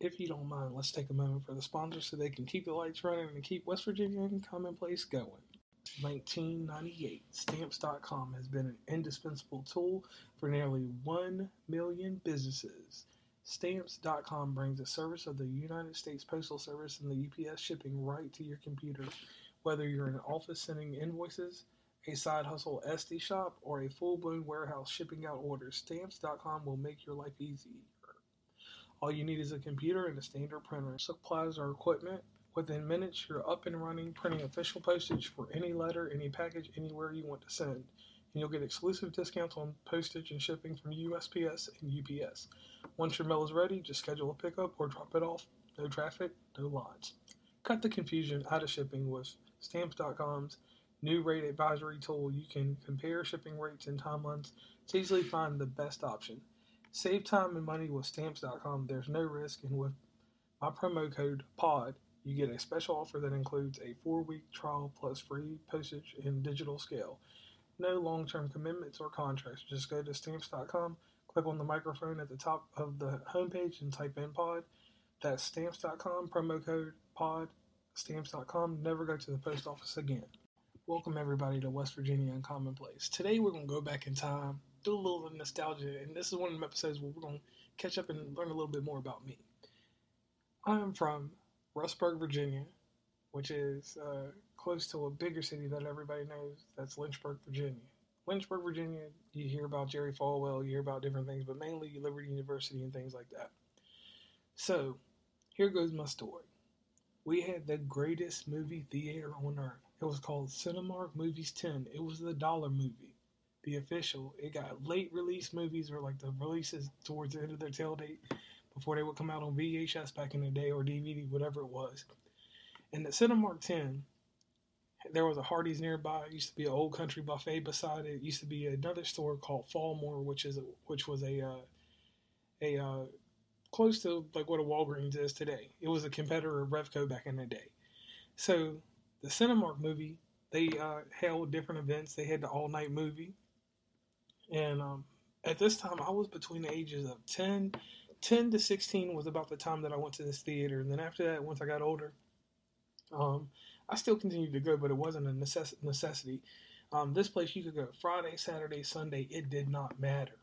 if you don't mind, let's take a moment for the sponsors so they can keep the lights running and keep West Virginia Uncommonplace going. 1998, Stamps.com has been an indispensable tool for nearly 1 million businesses. Stamps.com brings the service of the United States Postal Service and the UPS shipping right to your computer. Whether you're in an office sending invoices, a side hustle Etsy shop, or a full blown warehouse shipping out orders, Stamps.com will make your life easier. All you need is a computer and a standard printer. Supplies or equipment. Within minutes, you're up and running, printing official postage for any letter, any package, anywhere you want to send. And you'll get exclusive discounts on postage and shipping from USPS and UPS. Once your mail is ready, just schedule a pickup or drop it off. No traffic, no lines. Cut the confusion out of shipping with Stamps.com's new rate advisory tool. You can compare shipping rates and timelines to easily find the best option. Save time and money with Stamps.com. There's no risk, and with my promo code POD, you get a special offer that includes a four week trial plus free postage and digital scale. No long term commitments or contracts. Just go to Stamps.com, click on the microphone at the top of the homepage, and type in POD. That's Stamps.com, promo code POD, Stamps.com. Never go to the post office again. Welcome, everybody, to West Virginia Uncommonplace. Today, we're going to go back in time do a little nostalgia, and this is one of the episodes where we're going to catch up and learn a little bit more about me. I am from Rustburg, Virginia, which is uh, close to a bigger city that everybody knows. That's Lynchburg, Virginia. Lynchburg, Virginia, you hear about Jerry Falwell, you hear about different things, but mainly Liberty University and things like that. So, here goes my story. We had the greatest movie theater on earth. It was called Cinemark Movies 10. It was the dollar movie the official. It got late release movies or like the releases towards the end of their tail date before they would come out on VHS back in the day or DVD, whatever it was. And the Cinemark 10, there was a Hardee's nearby. It used to be an old country buffet beside it. it used to be another store called Phar-Mor, which is which was a uh, a uh, close to like what a Walgreens is today. It was a competitor of Revco back in the day. So the Cinemark movie, they uh, held different events. They had the all night movie. And um, at this time, I was between the ages of 10, 10 to 16 was about the time that I went to this theater. And then after that, once I got older, um, I still continued to go, but it wasn't a necess- necessity. Um, this place, you could go Friday, Saturday, Sunday. It did not matter.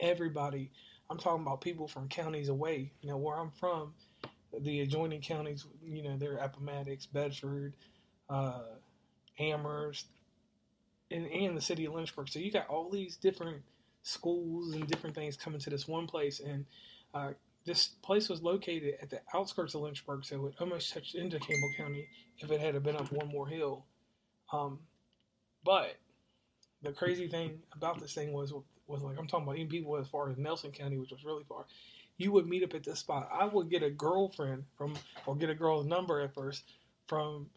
Everybody, I'm talking about people from counties away. You know, where I'm from, the adjoining counties, you know, they're Appomattox, Bedford, uh, Amherst, and, and the city of Lynchburg. So you got all these different schools and different things coming to this one place. And uh, this place was located at the outskirts of Lynchburg, so it almost touched into Campbell County if it had been up one more hill. Um, but the crazy thing about this thing was was like I'm talking about even people as far as Nelson County, which was really far. You would meet up at this spot. I would get a girlfriend from or get a girl's number at first from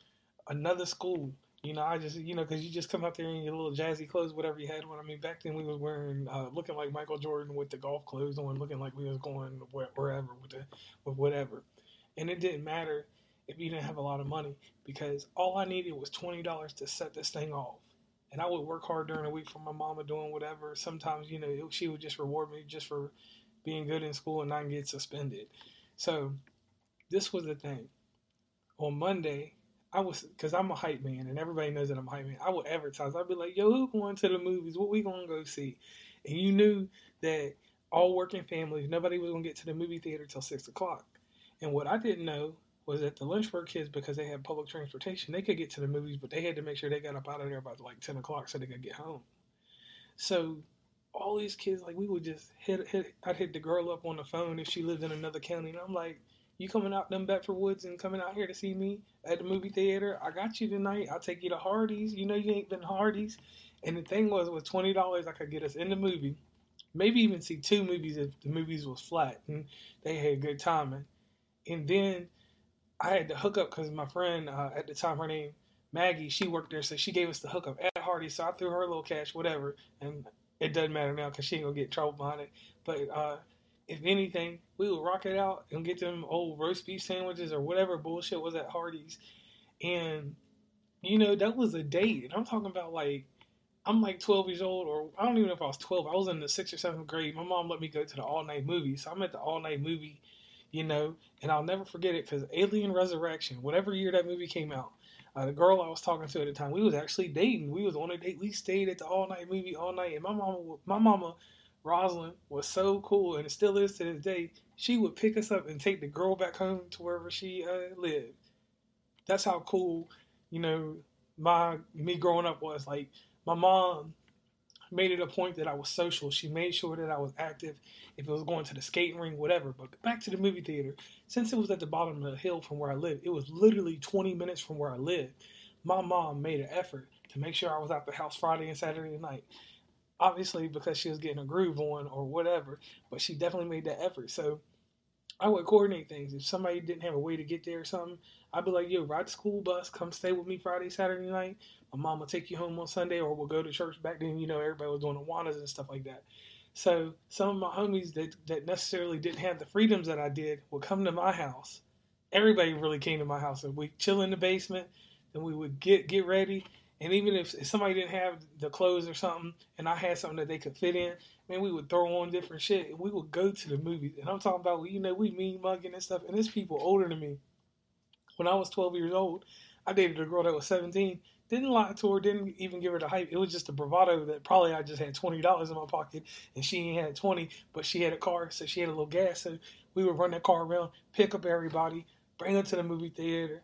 another school you know, I just, you know, because you just come out there in your little jazzy clothes, whatever you had on. I mean, back then we was wearing, uh, looking like Michael Jordan with the golf clothes on, looking like we was going wherever with the, with whatever. And it didn't matter if you didn't have a lot of money because all I needed was twenty dollars to set this thing off. And I would work hard during the week for my mama doing whatever. Sometimes, you know, she would just reward me just for being good in school and not get suspended. So this was the thing. On Monday, I was because I'm a hype man and everybody knows that I'm a hype man. I would advertise. I'd be like, "Yo, who going to the movies? What we gonna go see?" And you knew that all working families, nobody was gonna get to the movie theater till six o'clock. And what I didn't know was that the Lynchburg kids, because they had public transportation, they could get to the movies, but they had to make sure they got up out of there by like ten o'clock so they could get home. So all these kids, like we would just hit, hit I'd hit the girl up on the phone if she lived in another county, and I'm like you coming out them Bedford Woods and coming out here to see me at the movie theater? I got you tonight. I'll take you to Hardee's. You know you ain't been Hardee's. And the thing was, with twenty dollars, I could get us in the movie, maybe even see two movies if the movies was flat and they had good timing. And then I had to hook up because my friend uh, at the time, her name Maggie, she worked there, so she gave us the hookup at Hardee's. So I threw her a little cash, whatever, and it doesn't matter now because she ain't gonna get in trouble behind it. But uh, if anything, we would rock it out and get them old roast beef sandwiches or whatever bullshit was at Hardee's. And, you know, that was a date. And I'm talking about like, I'm like 12 years old, or I don't even know if I was 12. I was in the sixth or seventh grade. My mom let me go to the all night movie. So I'm at the all night movie, you know, and I'll never forget it because Alien Resurrection, whatever year that movie came out, uh, the girl I was talking to at the time, we was actually dating. We was on a date. We stayed at the all night movie all night, and my mama, my mama, Rosalind, was so cool, and it still is to this day. She would pick us up and take the girl back home to wherever she uh, lived. That's how cool, you know, my me growing up was. Like my mom made it a point that I was social. She made sure that I was active if it was going to the skating ring, whatever. But back to the movie theater, since it was at the bottom of the hill from where I lived, it was literally 20 minutes from where I lived. My mom made an effort to make sure I was out the house Friday and Saturday night. Obviously, because she was getting a groove on or whatever, but she definitely made that effort. So I would coordinate things. If somebody didn't have a way to get there or something, I'd be like, yo, ride the school bus, come stay with me Friday, Saturday night. My mom will take you home on Sunday, or we'll go to church. Back then, you know, everybody was doing Awanas and stuff like that. So some of my homies that, that necessarily didn't have the freedoms that I did would come to my house. Everybody really came to my house. And we chill in the basement, then we would get get ready. And even if, if somebody didn't have the clothes or something, and I had something that they could fit in, man, we would throw on different shit, and we would go to the movies. And I'm talking about, you know, we mean mugging and stuff. And there's people older than me. When I was 12 years old, I dated a girl that was 17 didn't lie to her, didn't even give her the hype. It was just a bravado that probably I just had twenty dollars in my pocket and she had twenty, but she had a car, so she had a little gas. So we would run that car around, pick up everybody, bring them to the movie theater.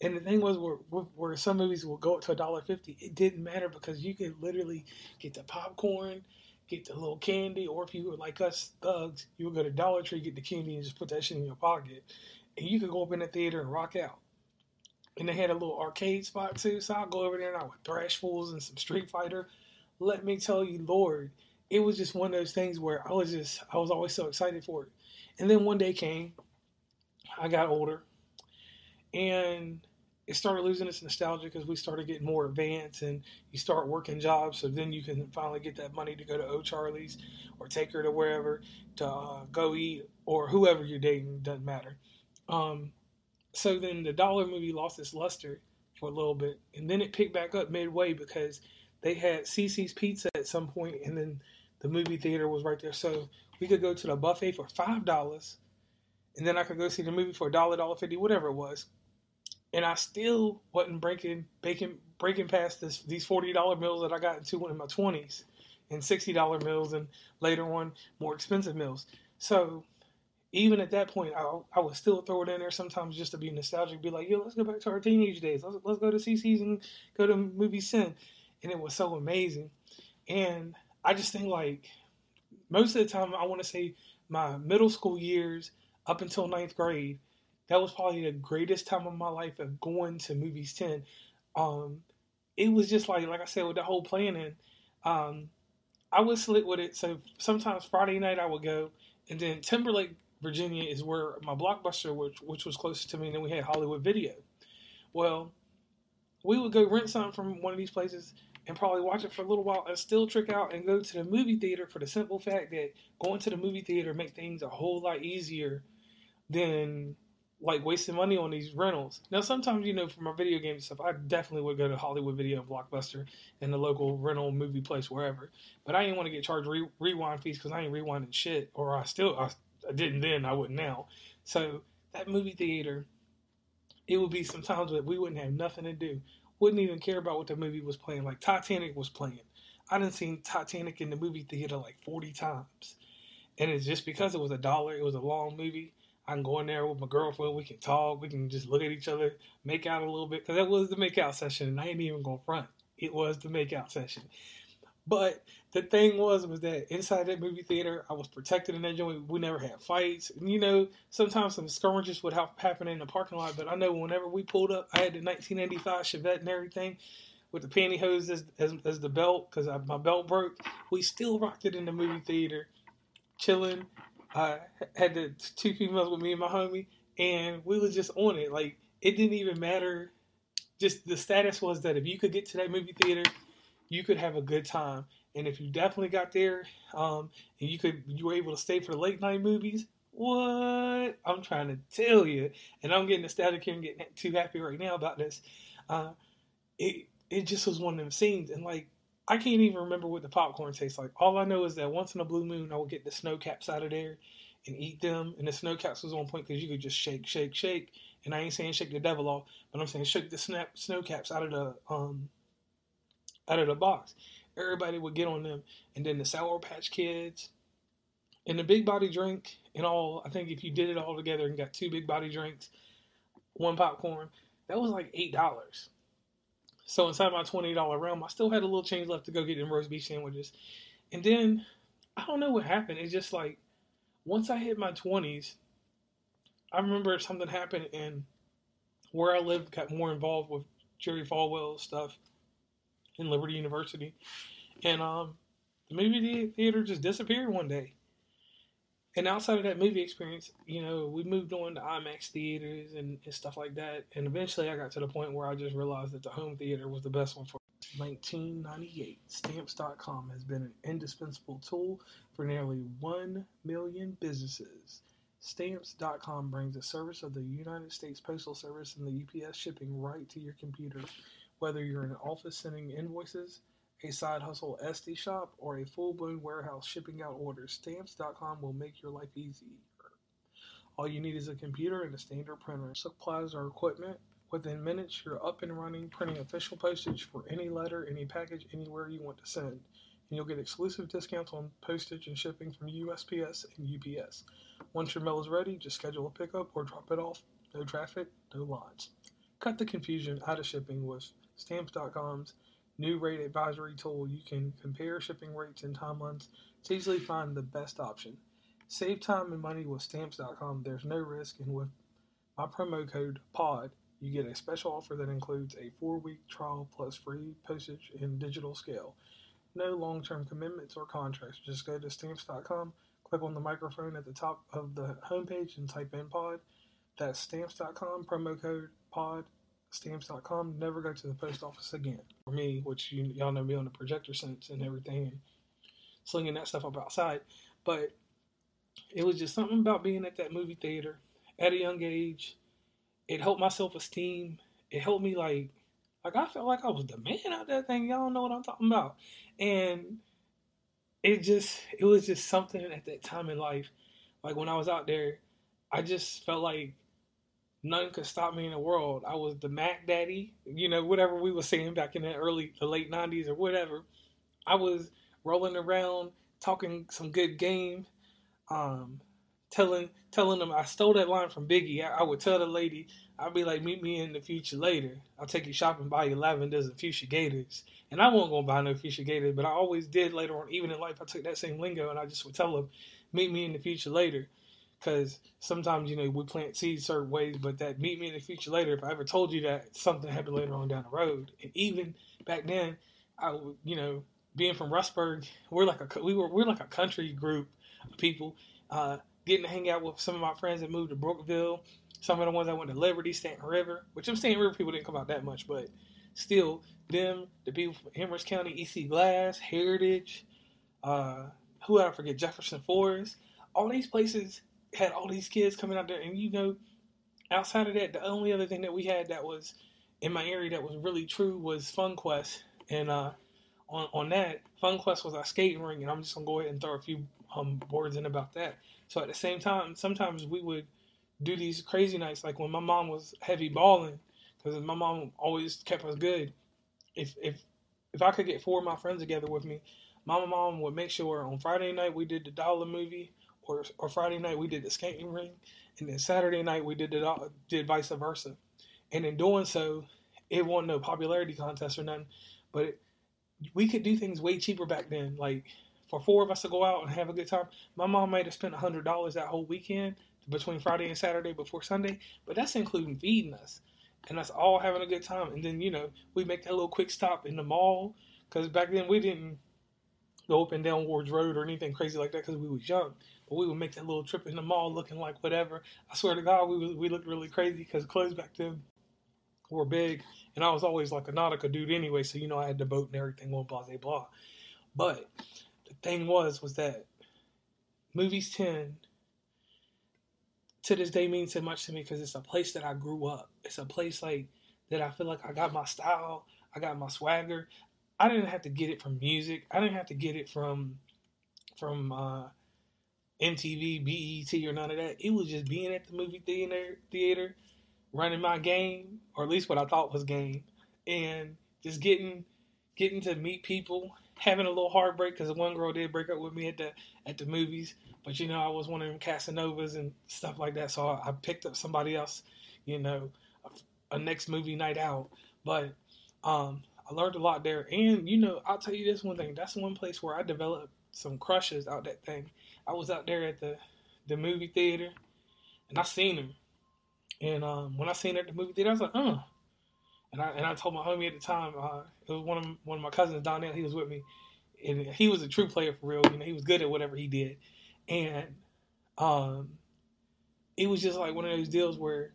And the thing was, where, where some movies will go up to a dollar fifty, it didn't matter because you could literally get the popcorn, get the little candy, or if you were like us thugs, you would go to Dollar Tree, get the candy, and just put that shit in your pocket, and you could go up in the theater and rock out and they had a little arcade spot too. So I'll go over there and I would thrash fools and some Street Fighter. Let me tell you, Lord, it was just one of those things where I was just I was always so excited for it. And then one day came, I got older, and it started losing its nostalgia because we started getting more advanced and you start working jobs. So then you can finally get that money to go to O'Charlie's or take her to wherever to uh, go eat or whoever you're dating doesn't matter. Um, so then the dollar movie lost its luster for a little bit, and then it picked back up midway because they had CiCi's Pizza at some point, and then the movie theater was right there. So we could go to the buffet for five dollars, and then I could go see the movie for a dollar, dollar fifty, whatever it was. And I still wasn't breaking, breaking, breaking past this, these forty dollar meals that I got into in my twenties, and sixty dollar meals, and later on more expensive meals. So even at that point, I, I would still throw it in there sometimes just to be nostalgic, be like, yo, let's go back to our teenage days. Let's, let's go to CiCi's and go to Movies 10. And it was so amazing. And I just think like most of the time, I want to say my middle school years up until ninth grade, that was probably the greatest time of my life of going to movies 10. Um, it was just like, like I said, with the whole planning, um, I was slick with it. So sometimes Friday night I would go, and then Timberlake Virginia is where my blockbuster, which which was closest to me, and then we had Hollywood Video. Well, we would go rent something from one of these places and probably watch it for a little while and still trick out and go to the movie theater for the simple fact that going to the movie theater make things a whole lot easier than like wasting money on these rentals. Now, sometimes you know, for my video game stuff, I definitely would go to Hollywood Video Blockbuster and the local rental movie place wherever. But I didn't want to get charged re- rewind fees because I ain't rewinding shit, or I still I I didn't then, I wouldn't now. So that movie theater, it would be sometimes that we wouldn't have nothing to do. Wouldn't even care about what the movie was playing. Like Titanic was playing. I didn't see Titanic in the movie theater like 40 times. And it's just because it was a dollar, it was a long movie. I can go in there with my girlfriend. We can talk. We can just look at each other, make out a little bit. Because that was the make out session. And I ain't even going to front. It was the make out session. But the thing was, was that inside that movie theater, I was protected in that joint. We never had fights. And, you know, sometimes some skirmishes would happen in the parking lot. But I know whenever we pulled up, I had the 1985 Chevette and everything with the pantyhose as, as, as the belt because my belt broke. We still rocked it in the movie theater, chilling. I had the two females with me and my homie, and we was just on it. Like, it didn't even matter. Just the status was that if you could get to that movie theater – you could have a good time. And if you definitely got there, um, and you could, you were able to stay for the late night movies. What I'm trying to tell you, and I'm getting nostalgic here and getting too happy right now about this. Uh, it it just was one of them scenes, and like I can't even remember what the popcorn tastes like. All I know is that once in a blue moon, I would get the Sno-Caps out of there, and eat them. And the Sno-Caps was on point because you could just shake, shake, shake. And I ain't saying shake the devil off, but I'm saying shake the snap Sno-Caps out of the um out of the box. Everybody would get on them, and then the Sour Patch Kids, and the Big Body drink, and all. I think if you did it all together and got two Big Body drinks, one popcorn, that was like eight dollars. So inside my twenty dollar realm, I still had a little change left to go get them roast beef sandwiches, and then I don't know what happened. It's just like once I hit my twenties, I remember something happened and where I lived got more involved with Jerry Falwell stuff in Liberty University, and um, the movie theater just disappeared one day. And outside of that movie experience, you know, we moved on to IMAX theaters and, and stuff like that. And eventually, I got to the point where I just realized that the home theater was the best one for 1998. Stamps.com has been an indispensable tool for nearly 1 million businesses. Stamps.com brings the service of the United States Postal Service and the UPS shipping right to your computer. Whether you're in an office sending invoices, a side hustle Etsy shop, or a full blown warehouse shipping out orders, Stamps.com will make your life easier. All you need is a computer and a standard printer. Supplies or equipment. Within minutes, you're up and running, printing official postage for any letter, any package, anywhere you want to send. And you'll get exclusive discounts on postage and shipping from USPS and UPS. Once your mail is ready, just schedule a pickup or drop it off. No traffic, no lines. Cut the confusion out of shipping with Stamps.com's new rate advisory tool. You can compare shipping rates and timelines to easily find the best option. Save time and money with Stamps.com. There's no risk, and with my promo code POD, you get a special offer that includes a four week trial plus free postage and digital scale. No long term commitments or contracts. Just go to Stamps.com, click on the microphone at the top of the homepage, and type in POD. That's Stamps.com, promo code POD stamps.com, never go to the post office again. For me, which you, y'all know me on the projector sense and everything, and slinging that stuff up outside. But it was just something about being at that movie theater at a young age. It helped my self esteem. It helped me like, like I felt like I was the man out that thing. Y'all know what I'm talking about. And it just, it was just something at that time in life. Like when I was out there, I just felt like nothing could stop me in the world. I was the Mac Daddy, you know, whatever we were saying back in the early, the late '90s or whatever. I was rolling around talking some good game, um, telling telling them I stole that line from Biggie. I, I, would tell the lady, I'd be like, "Meet me in the future later. I'll take you shopping, buy you lavenders and fuchsia gators." And I wasn't gonna buy no fuchsia gators, but I always did later on. Even in life, I took that same lingo and I just would tell them, "Meet me in the future later." Because sometimes you know we plant seeds certain ways, but that meet me in the future later. If I ever told you that something happened later on down the road, and even back then, I you know being from Rustburg, we're like a we were we're like a country group of people. Uh, getting to hang out with some of my friends that moved to Brookville, some of the ones that went to Liberty, Staunton River, which I'm Staunton River people didn't come out that much, but still, them, the people from Amherst County, EC Glass, Heritage, uh, who I forget, Jefferson Forest, all these places had all these kids coming out there, and you know, outside of that, the only other thing that we had that was in my area that was really true was FunQuest, and uh, on on that, FunQuest was our skating ring, and I'm just gonna go ahead and throw a few um, words in about that. So at the same time, sometimes we would do these crazy nights, like when my mom was heavy balling, because my mom always kept us good. If if if I could get four of my friends together with me, my mom would make sure on Friday night we did the dollar movie or, or Friday night we did the skating ring, and then Saturday night we did it all, did vice versa. And in doing so, it wasn't no popularity contest or nothing, but it, we could do things way cheaper back then. Like for four of us to go out and have a good time, my mom might have spent a hundred dollars that whole weekend between Friday and Saturday before Sunday, but that's including feeding us, and us all having a good time. And then you know we make that little quick stop in the mall because back then we didn't go up and down Wards Road or anything crazy like that because we was young. But we would make that little trip in the mall looking like whatever. I swear to God, we we looked really crazy because clothes back then were big, and I was always like a Nautica dude anyway. So you know, I had the boat and everything, blah blah blah. But the thing was, was that movies ten to this day means so much to me because it's a place that I grew up. It's a place like that I feel like I got my style, I got my swagger. I didn't have to get it from music. I didn't have to get it from from uh, MTV, BET, or none of that. It was just being at the movie theater, theater, running my game, or at least what I thought was game, and just getting getting to meet people, having a little heartbreak because one girl did break up with me at the at the movies, but you know I was one of them Casanovas and stuff like that, so I, I picked up somebody else, you know, a, a, next movie night out. But um, I learned a lot there, and you know I'll tell you this one thing: that's one place where I developed some crushes out that thing. I was out there at the the movie theater, and I seen her, and um, when I seen her at the movie theater, I was like, oh and I and I told my homie at the time, uh, it was one of one of my cousins, Donnell. He was with me, and he was a true player for real. You know, he was good at whatever he did, and um, it was just like one of those deals where,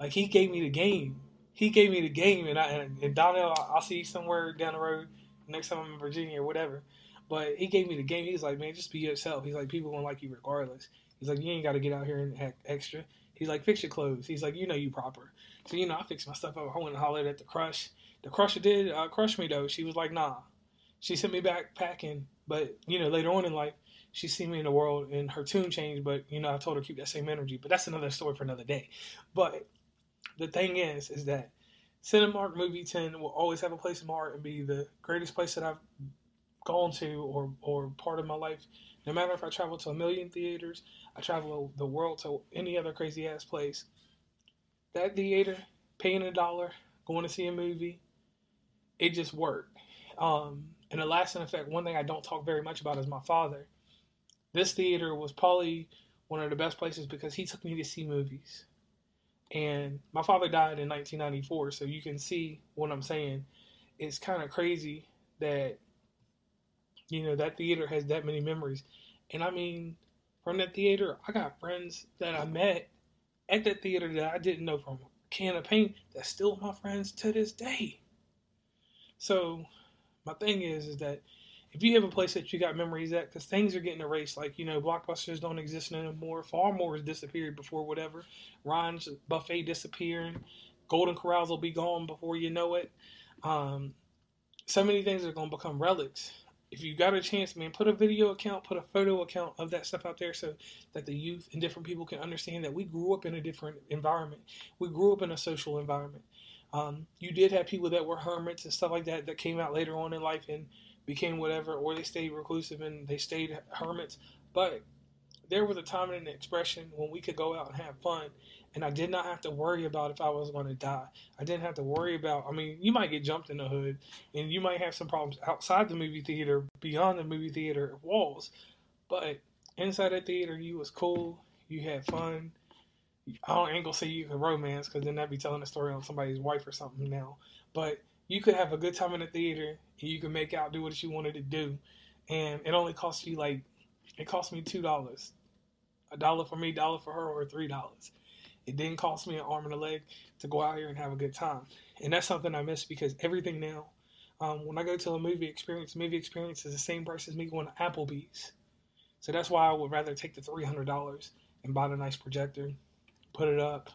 like, he gave me the game. He gave me the game, and I and, and Donnell, I'll see you somewhere down the road next time I'm in Virginia or whatever. But he gave me the game. He's like, man, just be yourself. He's like, people won't like you regardless. He's like, you ain't got to get out here and act extra. He's like, fix your clothes. He's like, you know you proper. So you know, I fixed my stuff up. I went and hollered at the crush. The crusher did uh, crush me though. She was like, nah. She sent me back packing. But you know, later on in life, she seen me in the world and her tune changed. But you know, I told her keep that same energy. But that's another story for another day. But the thing is, is that Cinemark Movie 10 will always have a place in my heart and be the greatest place that I've gone to or or part of my life. No matter if I travel to a million theaters, I travel the world to any other crazy ass place that theater, paying a dollar, going to see a movie, it just worked. Um, and the lasting effect, one thing I don't talk very much about is my father. This theater was probably one of the best places because he took me to see movies. And my father died in 1994, so you can see what I'm saying. It's kind of crazy that, you know, that theater has that many memories. And I mean, from that theater, I got friends that I met at that theater that I didn't know from can of paint that's still my friends to this day. So my thing is is that if you have a place that you got memories at, because things are getting erased, like you know, blockbusters don't exist anymore. Phar-Mor has disappeared before whatever. Ryan's buffet disappearing. Golden Corrals will be gone before you know it. Um, so many things are going to become relics if you got a chance, man, put a video account, put a photo account of that stuff out there so that the youth and different people can understand that we grew up in a different environment. We grew up in a social environment. Um, you did have people that were hermits and stuff like that that came out later on in life and became whatever, or they stayed reclusive and they stayed hermits. But there was a time and an expression when we could go out and have fun and I did not have to worry about if I was going to die. I didn't have to worry about. I mean, you might get jumped in the hood, and you might have some problems outside the movie theater, beyond the movie theater walls, but inside the theater, you was cool. You had fun. I don't ain't gonna say you could romance because then that'd be telling a story on somebody's wife or something now. But you could have a good time in the theater, and you could make out do what you wanted to do, and it only cost you like it cost me two dollars, a dollar for me, dollar for her, or three dollars it didn't cost me an arm and a leg to go out here and have a good time. And that's something I miss because everything now, um, when I go to a movie experience, movie experience is the same price as me going to Applebee's. So that's why I would rather take the $300 and buy the nice projector, put it up,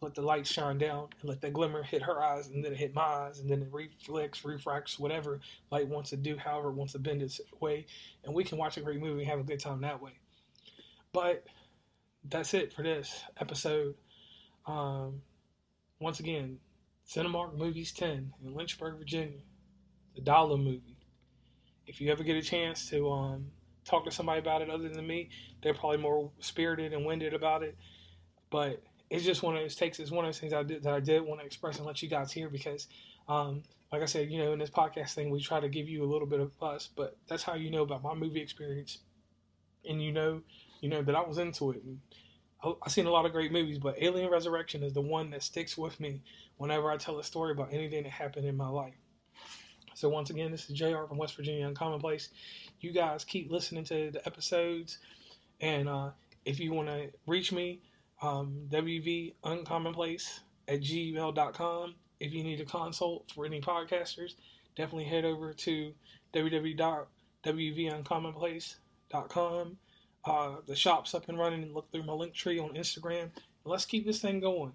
let the light shine down, and let that glimmer hit her eyes, and then it hit my eyes, and then it reflects, refracts, whatever light wants to do, however it wants to bend its way, and we can watch a great movie and have a good time that way. But that's it for this episode. Um, once again, Cinemark Movies 10 in Lynchburg, Virginia. The dollar movie. If you ever get a chance to um, talk to somebody about it other than me, they're probably more spirited and winded about it. But it's just one of those takes. It's one of those things I did that I did want to express and let you guys hear because, um, like I said, you know, in this podcast thing, we try to give you a little bit of us, but that's how you know about my movie experience, and you know you know, that I was into it. And I, have seen a lot of great movies, but Alien Resurrection is the one that sticks with me whenever I tell a story about anything that happened in my life. So once again, this is JR from West Virginia Uncommonplace. You guys keep listening to the episodes, and uh, if you want to reach me, um, WV Uncommonplace at gmail.com. If you need a consult for any podcasters, definitely head over to www.wvuncommonplace.com uh, the shop's up and running. Look through my Linktree on Instagram. Let's keep this thing going.